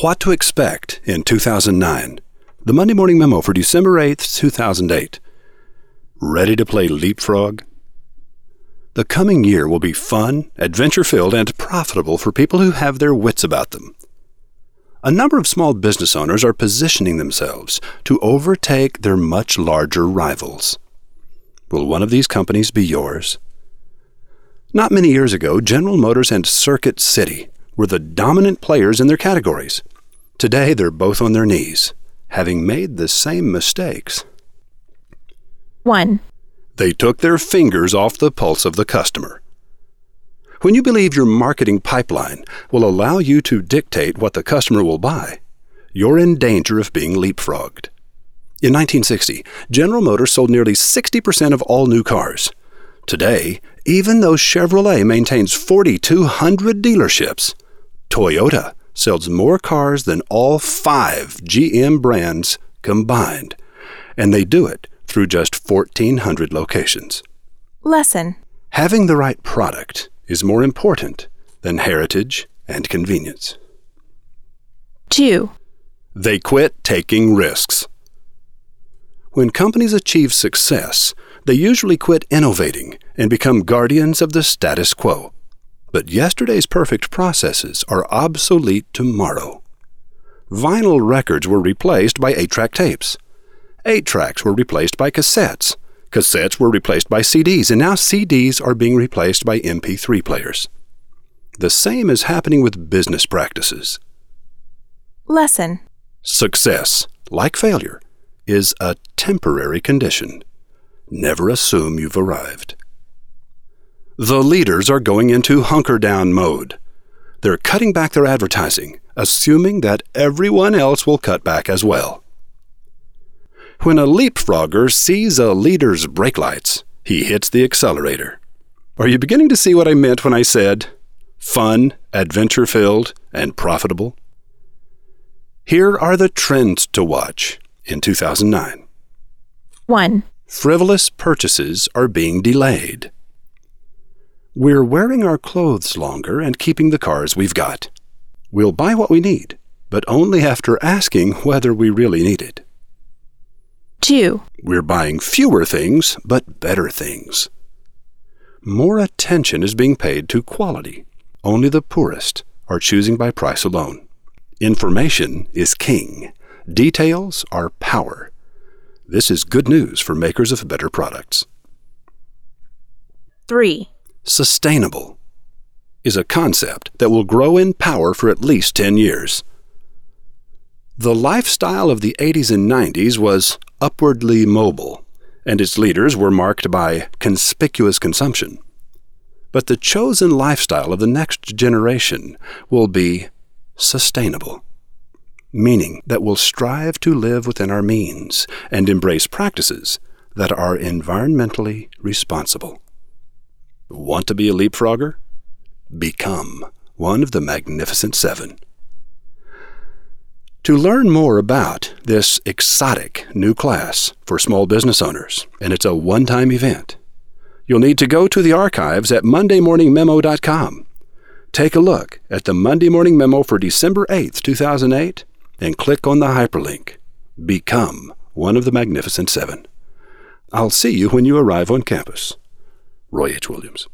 What to expect in 2009. The Monday Morning Memo for December 8, 2008. Ready to play leapfrog? The coming year will be fun, adventure filled, and profitable for people who have their wits about them. A number of small business owners are positioning themselves to overtake their much larger rivals. Will one of these companies be yours? Not many years ago, General Motors and Circuit City were the dominant players in their categories. Today, they're both on their knees, having made the same mistakes. 1. They took their fingers off the pulse of the customer. When you believe your marketing pipeline will allow you to dictate what the customer will buy, you're in danger of being leapfrogged. In 1960, General Motors sold nearly 60% of all new cars. Today, even though Chevrolet maintains 4,200 dealerships, Toyota sells more cars than all five GM brands combined, and they do it through just 1,400 locations. Lesson. Having the right product is more important than heritage and convenience. 2. They quit taking risks. When companies achieve success, they usually quit innovating and become guardians of the status quo. But yesterday's perfect processes are obsolete tomorrow. Vinyl records were replaced by 8 track tapes. 8 tracks were replaced by cassettes. Cassettes were replaced by CDs, and now CDs are being replaced by MP3 players. The same is happening with business practices. Lesson. Success, like failure, is a temporary condition. Never assume you've arrived. The leaders are going into hunker down mode. They're cutting back their advertising, assuming that everyone else will cut back as well. When a leapfrogger sees a leader's brake lights, he hits the accelerator. Are you beginning to see what I meant when I said fun, adventure filled, and profitable? Here are the trends to watch in 2009. 1. Frivolous purchases are being delayed. We're wearing our clothes longer and keeping the cars we've got. We'll buy what we need, but only after asking whether we really need it. 2. We're buying fewer things, but better things. More attention is being paid to quality. Only the poorest are choosing by price alone. Information is king. Details are power. This is good news for makers of better products. 3. Sustainable is a concept that will grow in power for at least 10 years. The lifestyle of the 80s and 90s was upwardly mobile, and its leaders were marked by conspicuous consumption. But the chosen lifestyle of the next generation will be sustainable, meaning that we'll strive to live within our means and embrace practices that are environmentally responsible. Want to be a leapfrogger? Become one of the Magnificent Seven. To learn more about this exotic new class for small business owners, and it's a one time event, you'll need to go to the archives at MondayMorningMemo.com. Take a look at the Monday Morning Memo for December 8, 2008, and click on the hyperlink. Become one of the Magnificent Seven. I'll see you when you arrive on campus. Roy H. Williams.